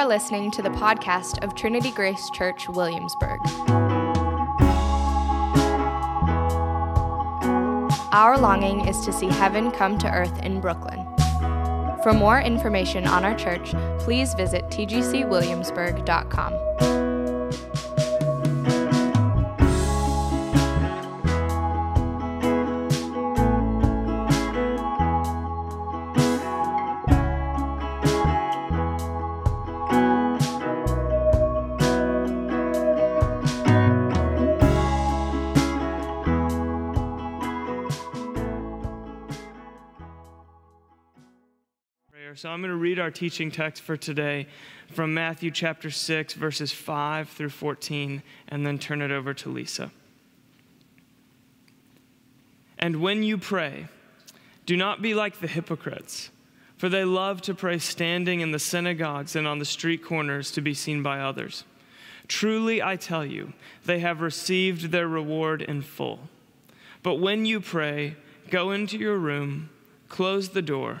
are listening to the podcast of Trinity Grace Church, Williamsburg. Our longing is to see heaven come to earth in Brooklyn. For more information on our church, please visit tgcwilliamsburg.com. I'm going to read our teaching text for today from Matthew chapter 6, verses 5 through 14, and then turn it over to Lisa. And when you pray, do not be like the hypocrites, for they love to pray standing in the synagogues and on the street corners to be seen by others. Truly, I tell you, they have received their reward in full. But when you pray, go into your room, close the door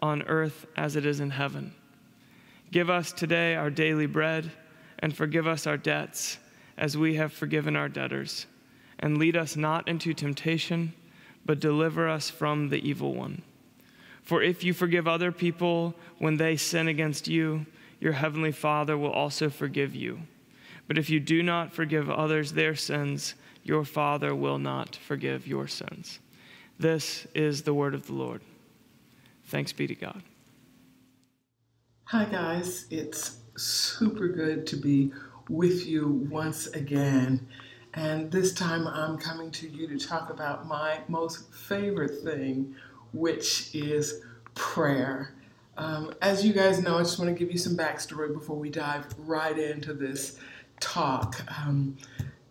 on earth as it is in heaven. Give us today our daily bread, and forgive us our debts as we have forgiven our debtors. And lead us not into temptation, but deliver us from the evil one. For if you forgive other people when they sin against you, your heavenly Father will also forgive you. But if you do not forgive others their sins, your Father will not forgive your sins. This is the word of the Lord. Thanks be to God. Hi, guys. It's super good to be with you once again. And this time I'm coming to you to talk about my most favorite thing, which is prayer. Um, as you guys know, I just want to give you some backstory before we dive right into this talk. Um,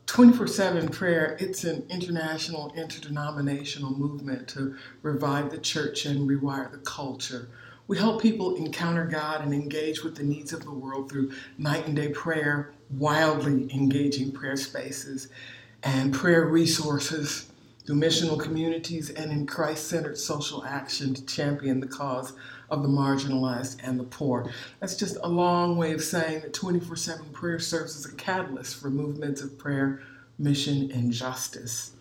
24 7 prayer, it's an international, interdenominational movement to revive the church and rewire the culture. We help people encounter God and engage with the needs of the world through night and day prayer, wildly engaging prayer spaces, and prayer resources through missional communities and in Christ centered social action to champion the cause of the marginalized and the poor. That's just a long way of saying that 24 7 prayer serves as a catalyst for movements of prayer, mission, and justice.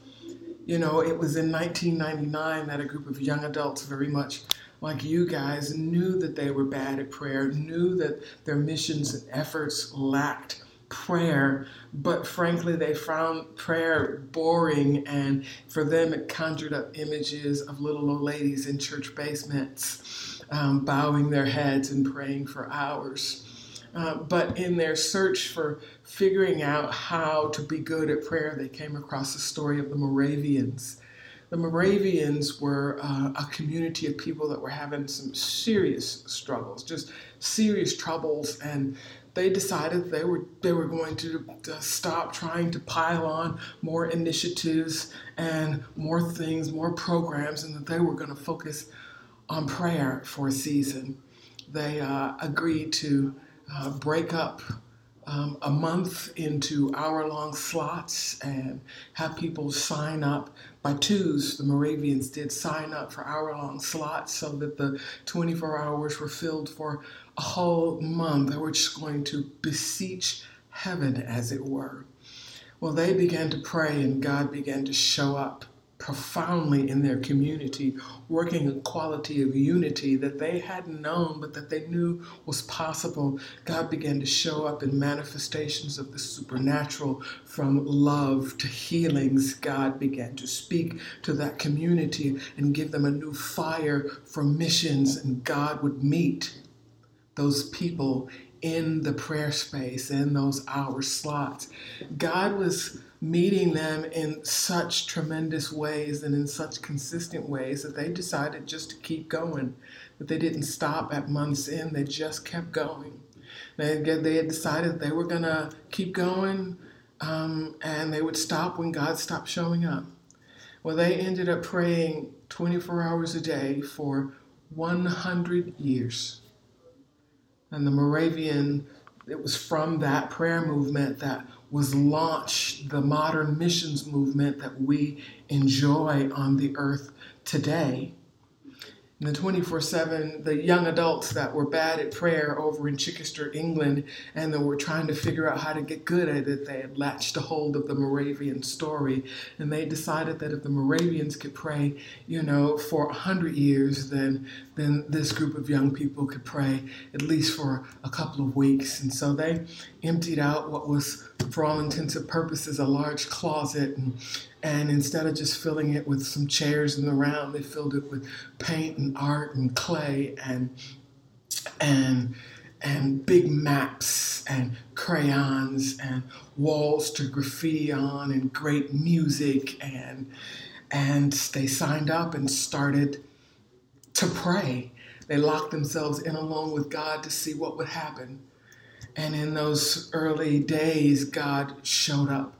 You know, it was in 1999 that a group of young adults, very much like you guys, knew that they were bad at prayer, knew that their missions and efforts lacked prayer, but frankly, they found prayer boring, and for them, it conjured up images of little old ladies in church basements um, bowing their heads and praying for hours. Uh, but in their search for figuring out how to be good at prayer, they came across the story of the Moravians. The Moravians were uh, a community of people that were having some serious struggles, just serious troubles, and they decided they were they were going to, to, stop trying to pile on more initiatives and more things, more programs, and that they were going to focus on prayer for a season. They uh, agreed to uh, break up um, a month into hour long slots and have people sign up by twos. The Moravians did sign up for hour long slots so that the 24 hours were filled for a whole month. They were just going to beseech heaven, as it were. Well, they began to pray and God began to show up profoundly in their community, working a quality of unity that they hadn't known but that they knew was possible. God began to show up in manifestations of the supernatural from love to healings. God began to speak to that community and give them a new fire for missions, and God would meet those people in the prayer space in those hour slots. God was meeting them in such tremendous ways and in such consistent ways that they decided just to keep going, that they didn't stop at months in, they just kept going. They, had decided they were going to keep going um, and they would stop when God stopped showing up. Well, they ended up praying 24 hours a day for 100 years. And the Moravian, it was from that prayer movement that was launched the modern missions movement that we enjoy on the earth today the 24 7, the young adults that were bad at prayer over in Chichester, England, and that were trying to figure out how to get good at it, they had latched a hold of the Moravian story. And they decided that if the Moravians could pray, you know, for 100 years, then, then this group of young people could pray at least for a couple of weeks. And so they emptied out what was, for all intents and purposes, a large closet. And and instead of just filling it with some chairs in the round, they filled it with paint and art and clay and and and big maps and crayons and walls to graffiti on and great music and and they signed up and started to pray. They locked themselves in alone with God to see what would happen. And in those early days, God showed up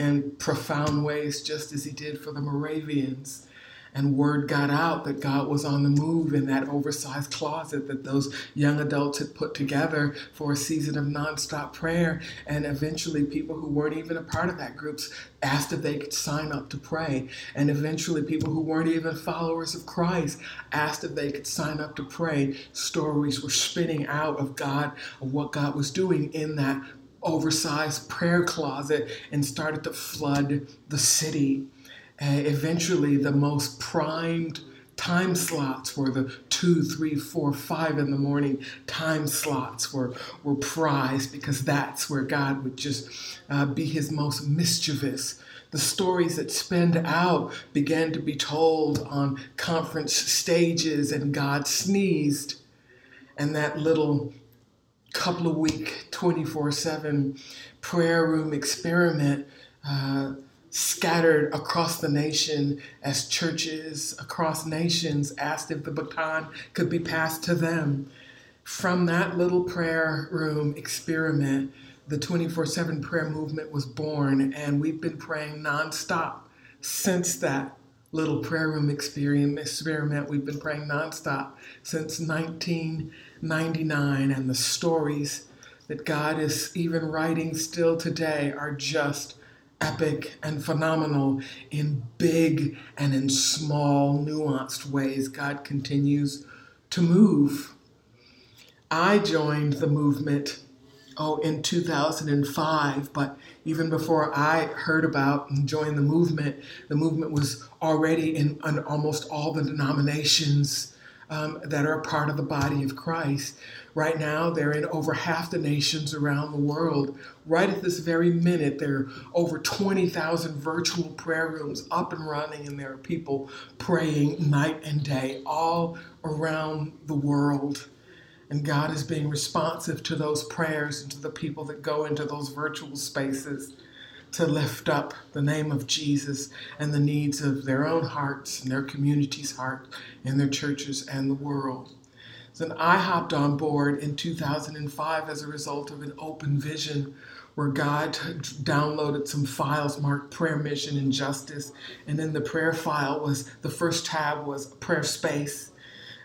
in profound ways, just as he did for the Moravians. And word got out that God was on the move in that oversized closet that those young adults had put together for a season of nonstop prayer. And eventually, people who weren't even a part of that group asked if they could sign up to pray. And eventually, people who weren't even followers of Christ asked if they could sign up to pray. Stories were spinning out of God, of what God was doing in that oversized prayer closet and started to flood the city. Uh, eventually, the most primed time slots were the two, three, four, five in the morning time slots were, were prized because that's where God would just uh, be his most mischievous. The stories that spend out began to be told on conference stages, and God sneezed, and that little couple of week 24 7 prayer room experiment uh, scattered across the nation as churches across nations asked if the baton could be passed to them. From that little prayer room experiment, the 24 7 prayer movement was born, and we've been praying nonstop since that little prayer room experiment. We've been praying nonstop since 19. 99 and the stories that God is even writing still today are just epic and phenomenal in big and in small, nuanced ways. God continues to move. I joined the movement oh in 2005 but even before i heard about and joined the movement the movement was already in, in almost all the denominations um, that are a part of the body of Christ. Right now, they're in over half the nations around the world. Right at this very minute, there are over 20,000 virtual prayer rooms up and running, and there are people praying night and day all around the world. And God is being responsive to those prayers and to the people that go into those virtual spaces to lift up the name of Jesus and the needs of their own hearts and their community's heart and their churches and the world. Then I hopped on board in 2005 as a result of an open vision where God downloaded some files marked prayer mission and justice. And in the prayer file was the first tab was prayer space.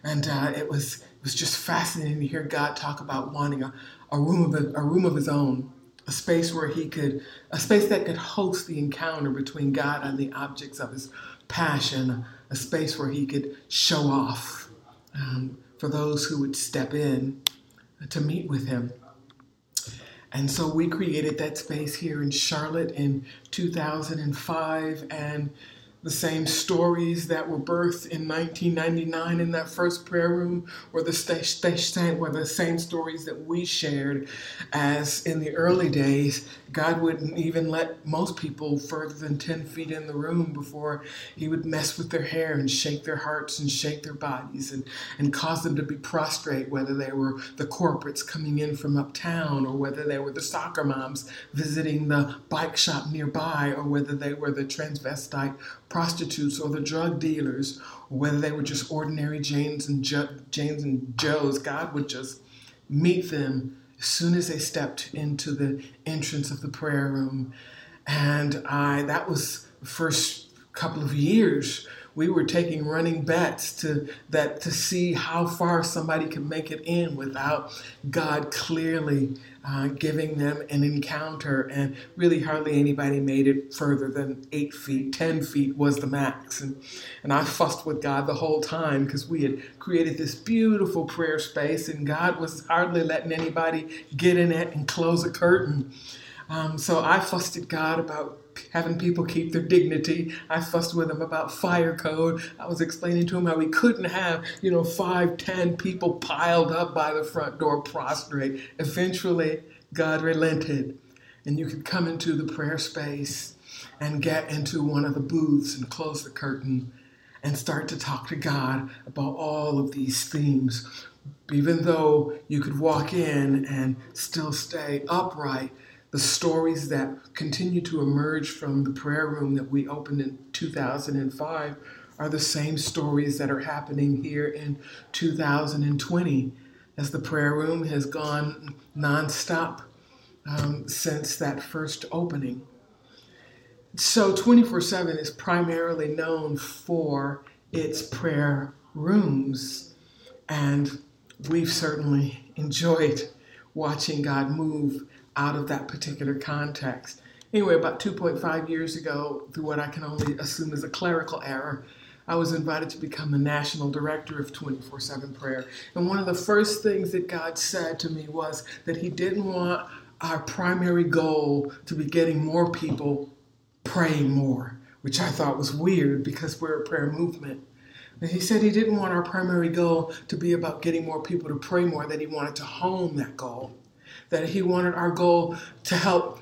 And uh, it was it was just fascinating to hear God talk about wanting a, a room of a, a room of his own a space where he could, a space that could host the encounter between God and the objects of his passion, a space where he could show off um, for those who would step in to meet with him. And so we created that space here in Charlotte in 2005, and the same stories that were birthed in 1999 in that first prayer room were the, st- were the same stories that we shared as in the early days. God wouldn't even let most people further than 10 feet in the room before he would mess with their hair and shake their hearts and shake their bodies and, and cause them to be prostrate, whether they were the corporates coming in from uptown or whether they were the soccer moms visiting the bike shop nearby or whether they were the transvestite prostitutes or the drug dealers or whether they were just ordinary Janes and, jo- Janes and Joes. God would just meet them as soon as they stepped into the entrance of the prayer room. And I that was the first couple of years we were taking running bets to that to see how far somebody could make it in without God clearly uh, giving them an encounter. And really, hardly anybody made it further than eight feet. Ten feet was the max. And and I fussed with God the whole time because we had created this beautiful prayer space, and God was hardly letting anybody get in it and close a curtain. Um, so I fussed at God about having people keep their dignity. I fussed with him about fire code. I was explaining to him how we couldn't have, you know, five, ten people piled up by the front door prostrate. Eventually, God relented, and you could come into the prayer space and get into one of the booths and close the curtain and start to talk to God about all of these themes. Even though you could walk in and still stay upright the stories that continue to emerge from the prayer room that we opened in 2005 are the same stories that are happening here in 2020 as the prayer room has gone nonstop um, since that first opening. So 24 7 is primarily known for its prayer rooms, and we've certainly enjoyed watching God move out of that particular context. Anyway, about 2.5 years ago, through what I can only assume is a clerical error, I was invited to become the national director of 24 7 prayer. And one of the first things that God said to me was that He didn't want our primary goal to be getting more people praying more, which I thought was weird because we're a prayer movement. And he said he didn't want our primary goal to be about getting more people to pray more, that he wanted to hone that goal that he wanted our goal to help,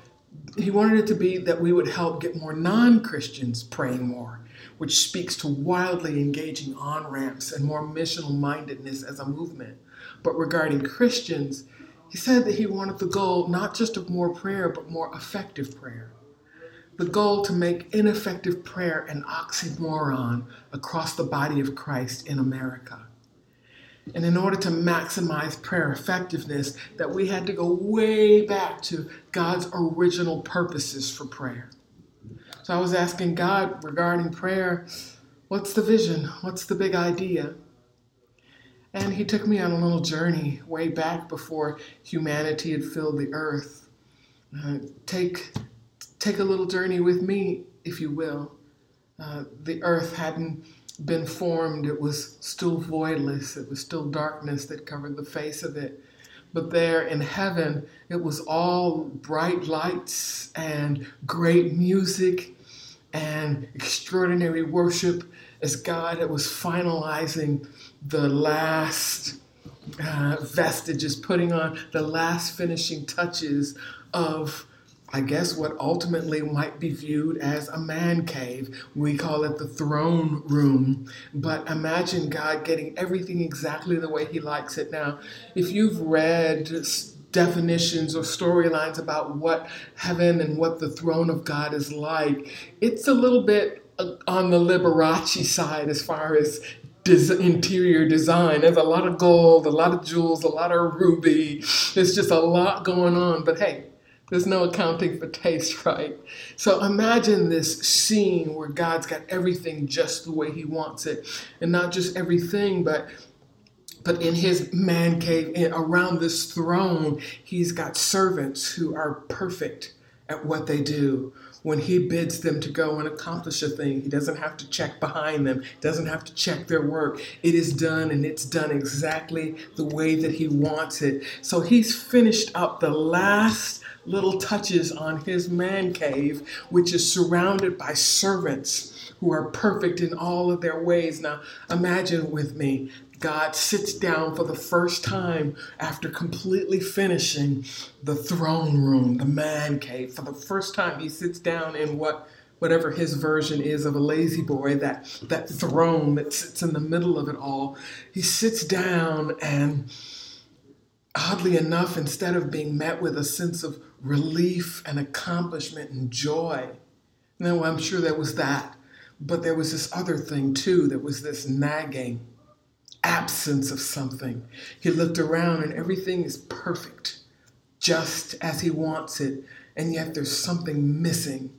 he wanted it to be that we would help get more non Christians praying more, which speaks to wildly engaging on ramps and more missional mindedness as a movement. But regarding Christians, he said that he wanted the goal not just of more prayer, but more effective prayer. The goal to make ineffective prayer an oxymoron across the body of Christ in America. And in order to maximize prayer effectiveness, that we had to go way back to God's original purposes for prayer. So I was asking God regarding prayer, what's the vision? What's the big idea? And he took me on a little journey way back before humanity had filled the earth. Uh, take, take a little journey with me, if you will. Uh, the earth hadn't been formed, it was still voidless, it was still darkness that covered the face of it. But there in heaven, it was all bright lights and great music and extraordinary worship as God was finalizing the last uh, vestiges, putting on the last finishing touches of I guess, what ultimately might be viewed as a man cave. We call it the throne room. But imagine God getting everything exactly the way He likes it. Now, if you've read definitions or storylines about what heaven and what the throne of God is like, it's a little bit uh, on the Liberace side as far as interior design. There's a lot of gold, a lot of jewels, a lot of ruby. There's just a lot going on. But hey, there's no accounting for taste, right? So imagine this scene where God's got everything just the way He wants it. And not just everything, but but in his man cave around this throne, he's got servants who are perfect at what they do. When he bids them to go and accomplish a thing, he doesn't have to check behind them, doesn't have to check their work. It is done and it's done exactly the way that he wants it. So he's finished up the last little touches on his man cave, which is surrounded by servants who are perfect in all of their ways. Now, imagine with me, God sits down for the first time after completely finishing the throne room, the man cave. For the first time, he sits down in what whatever his version is of a La-Z-Boy, that, that throne that sits in the middle of it all. He sits down and oddly enough, instead of being met with a sense of relief and accomplishment and joy. Now, I'm sure there was that, but there was this other thing too. There was this nagging absence of something. He looked around and everything is perfect. just as He wants it, and yet there's something missing.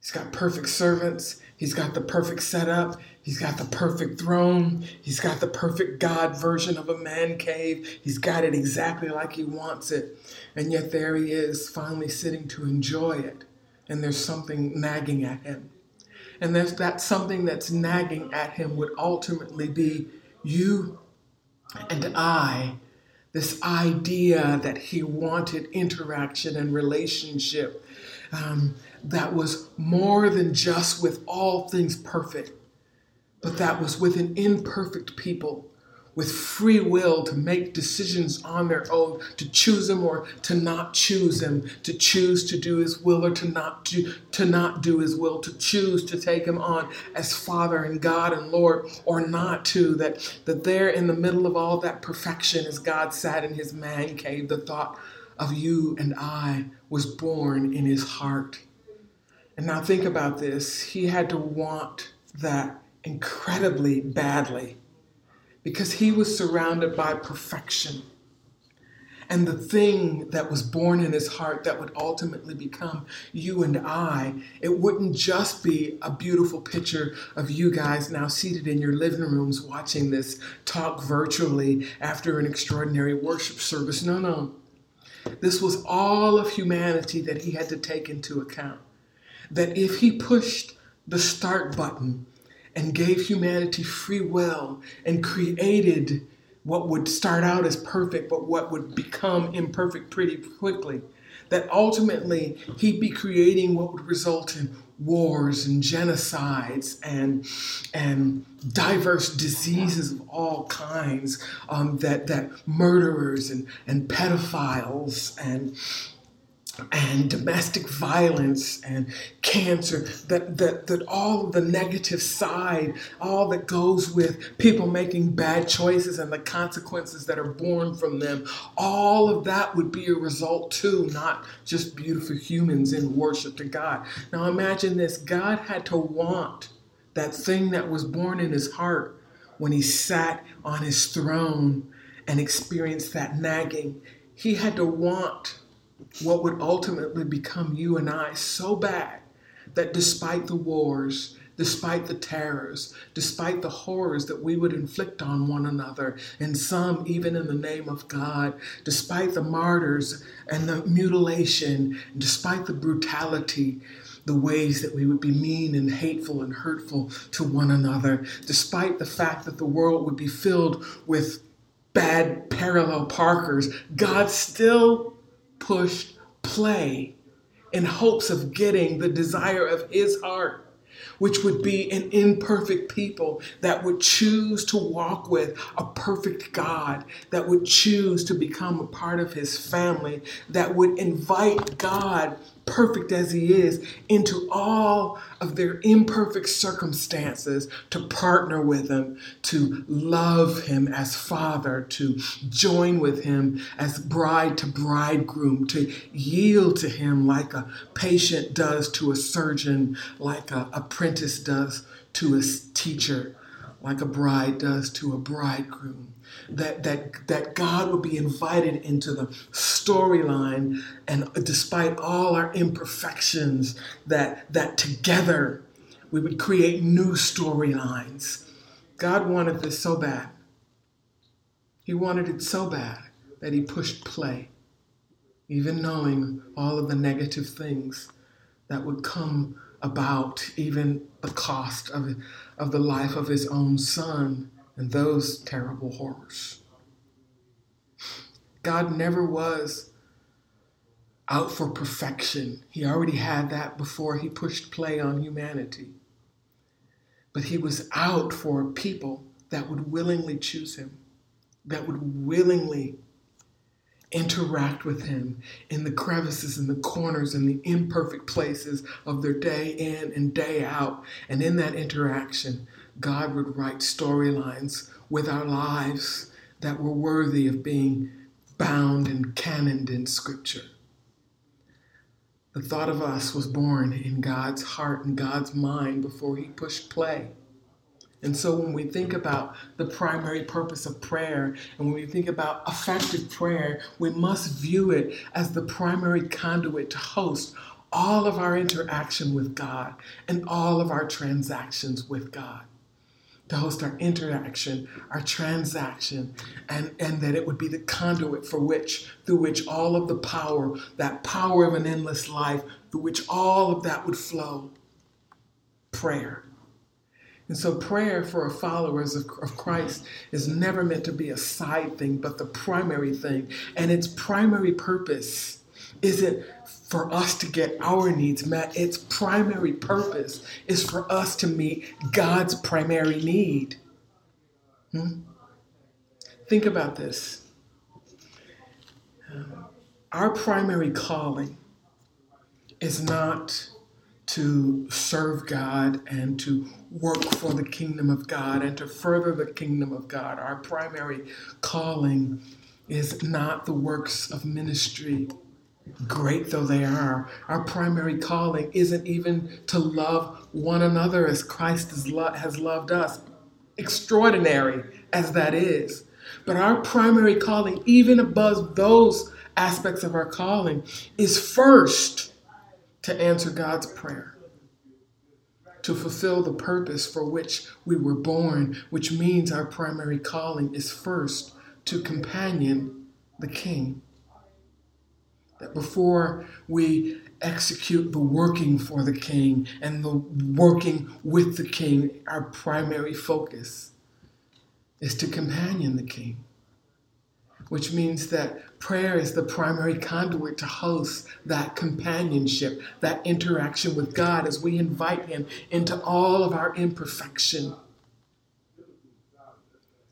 He's got perfect servants. He's got the perfect setup. He's got the perfect throne. He's got the perfect God version of a man cave. He's got it exactly like he wants it. And yet there he is, finally sitting to enjoy it. And there's something nagging at him. And there's that something that's nagging at him would ultimately be you and I this idea that he wanted interaction and relationship um, that was more than just with all things perfect, but that was with an imperfect people with free will to make decisions on their own, to choose him or to not choose him, to choose to do his will or to not do, to not do his will, to choose to take him on as Father and God and Lord or not to, that, that there in the middle of all that perfection as God sat in his man cave, the thought of you and I was born in his heart. And now think about this. He had to want that incredibly badly because he was surrounded by perfection. And the thing that was born in his heart that would ultimately become you and I, it wouldn't just be a beautiful picture of you guys now seated in your living rooms watching this talk virtually after an extraordinary worship service. No, no. This was all of humanity that he had to take into account. That if he pushed the start button and gave humanity free will and created what would start out as perfect, but what would become imperfect pretty quickly. That ultimately he'd be creating what would result in wars and genocides and and diverse diseases of all kinds um, that that murderers and and pedophiles and and domestic violence and cancer that, that that all the negative side all that goes with people making bad choices and the consequences that are born from them all of that would be a result too not just beautiful humans in worship to god. Now imagine this god had to want that thing that was born in his heart when he sat on his throne and experienced that nagging. He had to want what would ultimately become you and I so bad that despite the wars, despite the terrors, despite the horrors that we would inflict on one another, and some even in the name of God, despite the martyrs and the mutilation, despite the brutality, the ways that we would be mean and hateful and hurtful to one another, despite the fact that the world would be filled with bad parallel parkers, God still pushed play in hopes of getting the desire of his heart, which would be an imperfect people that would choose to walk with a perfect God, that would choose to become a part of his family, that would invite God perfect as He is, into all of their imperfect circumstances to partner with Him, to love Him as Father, to join with Him as bride to bridegroom, to yield to Him like a patient does to a surgeon, like an apprentice does to a teacher, like a bride does to a bridegroom that that that God would be invited into the storyline and despite all our imperfections that that together we would create new storylines. God wanted this so bad. He wanted it so bad that he pushed play, even knowing all of the negative things that would come about, even the cost of, of the life of his own son and those terrible horrors. God never was out for perfection. He already had that before he pushed play on humanity. But he was out for a people that would willingly choose him, that would willingly interact with him in the crevices and the corners and the imperfect places of their day in and day out. And in that interaction, God would write storylines with our lives that were worthy of being bound and canoned in Scripture. The thought of us was born in God's heart and God's mind before He pushed play. And so when we think about the primary purpose of prayer and when we think about effective prayer, we must view it as the primary conduit to host all of our interaction with God and all of our transactions with God. To host our interaction, our transaction, and, and that it would be the conduit for which, through which all of the power, that power of an endless life, through which all of that would flow. Prayer. And so, prayer for our followers of, of Christ is never meant to be a side thing, but the primary thing. And its primary purpose isn't for us to get our needs met. Its primary purpose is for us to meet God's primary need. Hmm? Think about this. Um, our primary calling is not to serve God and to work for the kingdom of God and to further the kingdom of God. Our primary calling is not the works of ministry great though they are, our primary calling isn't even to love one another as Christ has, lo- has loved us, extraordinary as that is. But our primary calling, even above those aspects of our calling, is first to answer God's prayer, to fulfill the purpose for which we were born, which means our primary calling is first to companion the King that before we execute the working for the king and the working with the king, our primary focus is to companion the king, which means that prayer is the primary conduit to host that companionship, that interaction with God as we invite him into all of our imperfection.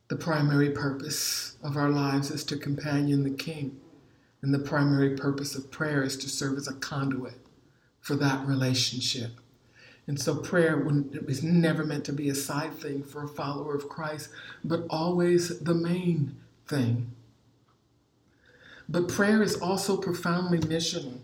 The primary purpose of our lives is to companion the king. And the primary purpose of prayer is to serve as a conduit for that relationship. And so prayer is never meant to be a side thing for a follower of Christ, but always the main thing. But prayer is also profoundly missional.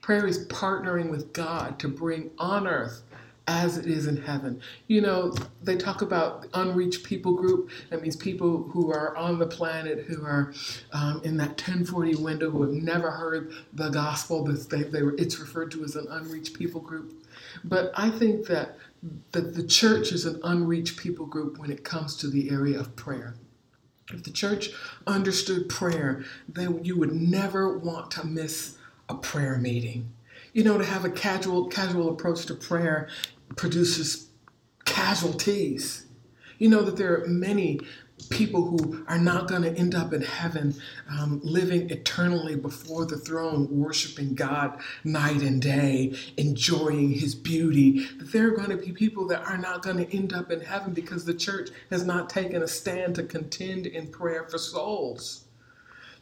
Prayer is partnering with God to bring on earth as it is in heaven. You know, they talk about unreached people group. That means people who are on the planet who are um, in that 1040 window who have never heard the gospel. They, they, it's referred to as an unreached people group. But I think that, that the church is an unreached people group when it comes to the area of prayer. If the church understood prayer, then you would never want to miss a prayer meeting you know to have a casual casual approach to prayer produces casualties. You know that there are many people who are not going to end up in heaven um, living eternally before the throne, worshiping God night and day, enjoying His beauty. That there are going to be people that are not going to end up in heaven because the church has not taken a stand to contend in prayer for souls.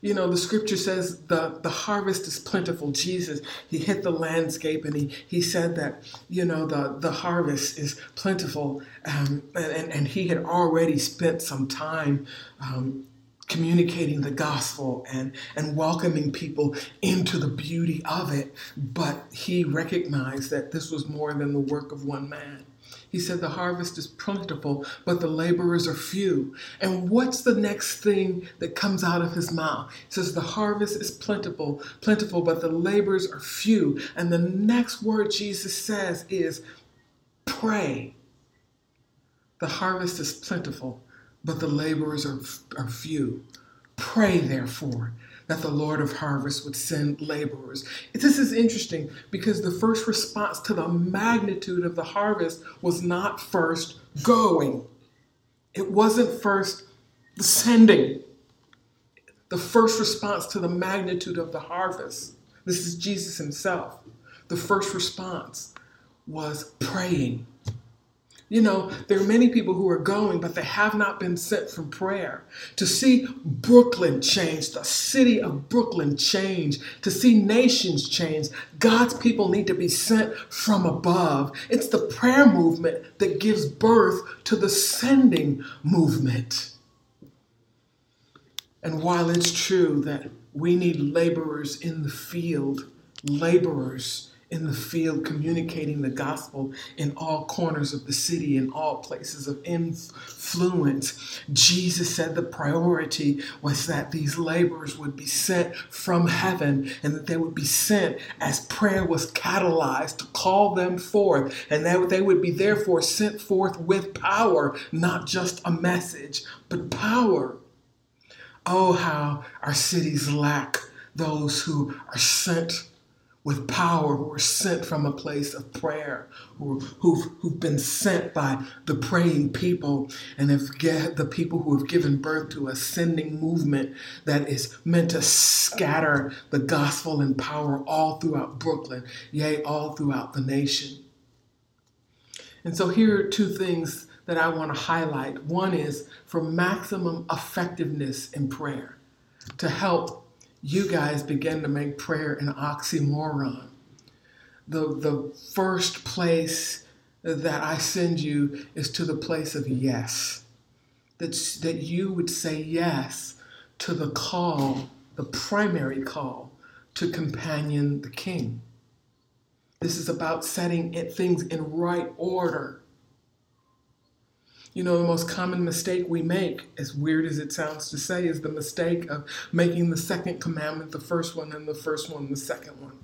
You know, the scripture says the, the harvest is plentiful. Jesus, he hit the landscape and he, he said that, you know, the, the harvest is plentiful. Um, and, and he had already spent some time um, communicating the gospel and, and welcoming people into the beauty of it. But he recognized that this was more than the work of one man. He said, The harvest is plentiful, but the laborers are few. And what's the next thing that comes out of his mouth? He says, The harvest is plentiful, plentiful, but the laborers are few. And the next word Jesus says is, Pray. The harvest is plentiful, but the laborers are, are few. Pray, therefore, that the Lord of harvest would send laborers. This is interesting because the first response to the magnitude of the harvest was not first going, it wasn't first sending. The first response to the magnitude of the harvest, this is Jesus himself. The first response was praying. You know, there are many people who are going, but they have not been sent from prayer. To see Brooklyn change, the city of Brooklyn change, to see nations change, God's people need to be sent from above. It's the prayer movement that gives birth to the sending movement. And while it's true that we need laborers in the field, laborers in the field communicating the gospel in all corners of the city, in all places of influence. Jesus said the priority was that these laborers would be sent from heaven and that they would be sent as prayer was catalyzed to call them forth, and that they would be therefore sent forth with power, not just a message, but power. Oh, how our cities lack those who are sent with power, who are sent from a place of prayer, who, who've, who've been sent by the praying people, and have get the people who have given birth to a sending movement that is meant to scatter the gospel and power all throughout Brooklyn, yea, all throughout the nation. And so here are two things that I want to highlight. One is for maximum effectiveness in prayer, to help you guys begin to make prayer an oxymoron. The, the first place that I send you is to the place of yes. That, that you would say yes to the call, the primary call to companion the king. This is about setting things in right order. You know, the most common mistake we make, as weird as it sounds to say, is the mistake of making the second commandment the first one and the first one the second one.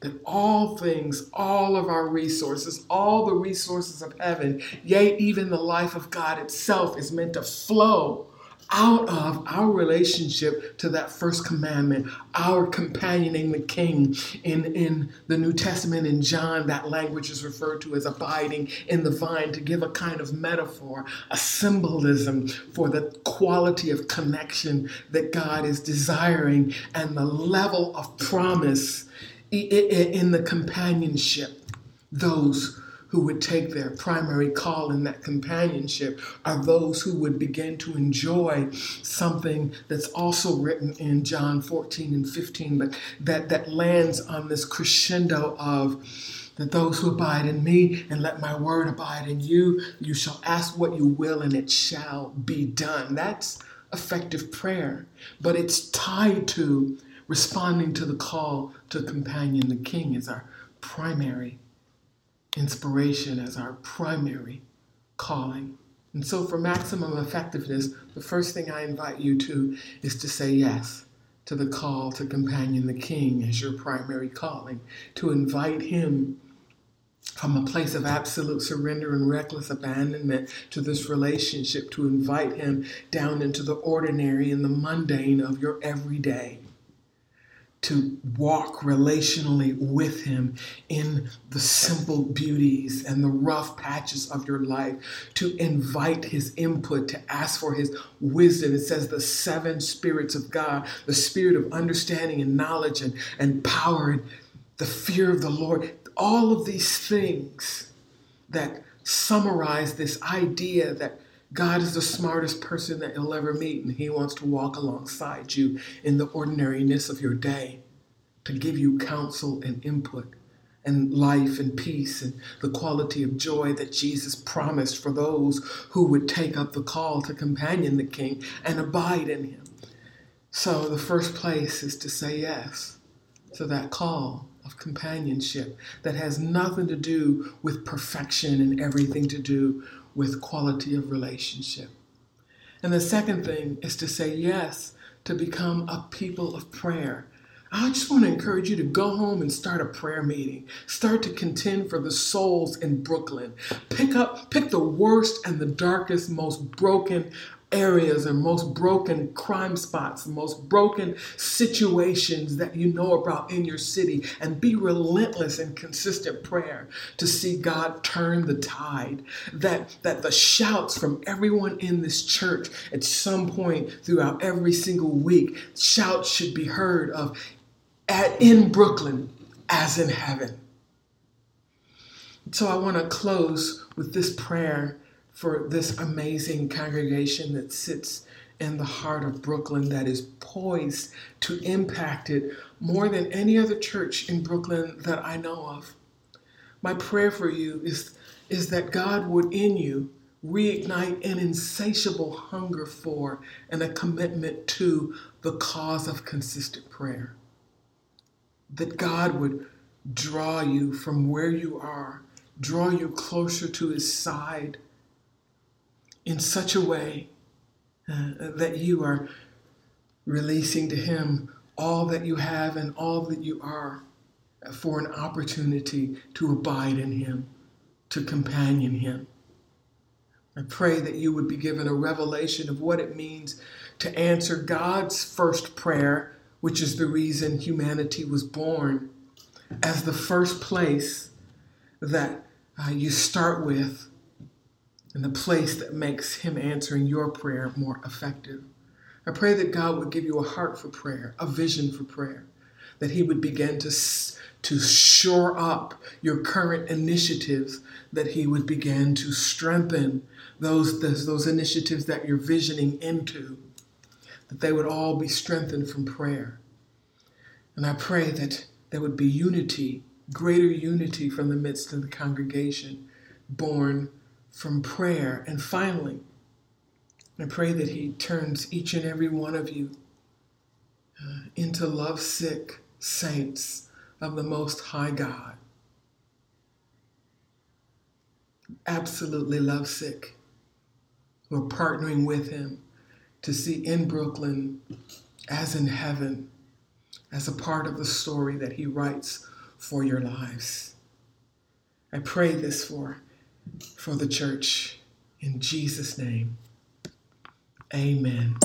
That all things, all of our resources, all the resources of heaven, yea, even the life of God itself, is meant to flow out of our relationship to that first commandment, our companioning the king. In, in the New Testament, in John, that language is referred to as abiding in the vine to give a kind of metaphor, a symbolism for the quality of connection that God is desiring and the level of promise in the companionship. Those who would take their primary call in that companionship are those who would begin to enjoy something that's also written in John 14 and 15, but that, that lands on this crescendo of that those who abide in me and let my word abide in you, you shall ask what you will and it shall be done. That's effective prayer, but it's tied to responding to the call to companion the king as our primary inspiration as our primary calling. And so, for maximum effectiveness, the first thing I invite you to is to say yes to the call to companion the King as your primary calling, to invite Him from a place of absolute surrender and reckless abandonment to this relationship, to invite Him down into the ordinary and the mundane of your everyday to walk relationally with Him in the simple beauties and the rough patches of your life, to invite His input, to ask for His wisdom. It says the seven spirits of God, the spirit of understanding and knowledge and, and power and the fear of the Lord. All of these things that summarize this idea that God is the smartest person that you'll ever meet, and He wants to walk alongside you in the ordinariness of your day to give you counsel and input and life and peace and the quality of joy that Jesus promised for those who would take up the call to companion the King and abide in Him. So, the first place is to say yes to that call of companionship that has nothing to do with perfection and everything to do with quality of relationship. And the second thing is to say yes to become a people of prayer. I just want to encourage you to go home and start a prayer meeting. Start to contend for the souls in Brooklyn. Pick up, pick the worst and the darkest, most broken areas and most broken crime spots, most broken situations that you know about in your city, and be relentless in consistent prayer to see God turn the tide. That, that the shouts from everyone in this church at some point throughout every single week, shouts should be heard of at, in Brooklyn as in heaven. So I want to close with this prayer for this amazing congregation that sits in the heart of Brooklyn that is poised to impact it more than any other church in Brooklyn that I know of. My prayer for you is, is that God would in you reignite an insatiable hunger for and a commitment to the cause of consistent prayer. That God would draw you from where you are, draw you closer to his side in such a way uh, that you are releasing to him all that you have and all that you are for an opportunity to abide in him, to companion him. I pray that you would be given a revelation of what it means to answer God's first prayer, which is the reason humanity was born, as the first place that uh, you start with and the place that makes Him answering your prayer more effective. I pray that God would give you a heart for prayer, a vision for prayer, that He would begin to, to shore up your current initiatives, that He would begin to strengthen those, those, those initiatives that you're visioning into, that they would all be strengthened from prayer. And I pray that there would be unity, greater unity from the midst of the congregation, born from prayer. And finally, I pray that He turns each and every one of you uh, into lovesick saints of the Most High God. Absolutely lovesick. We're partnering with Him to see in Brooklyn, as in heaven, as a part of the story that He writes for your lives. I pray this for, for the church in Jesus' name. Amen.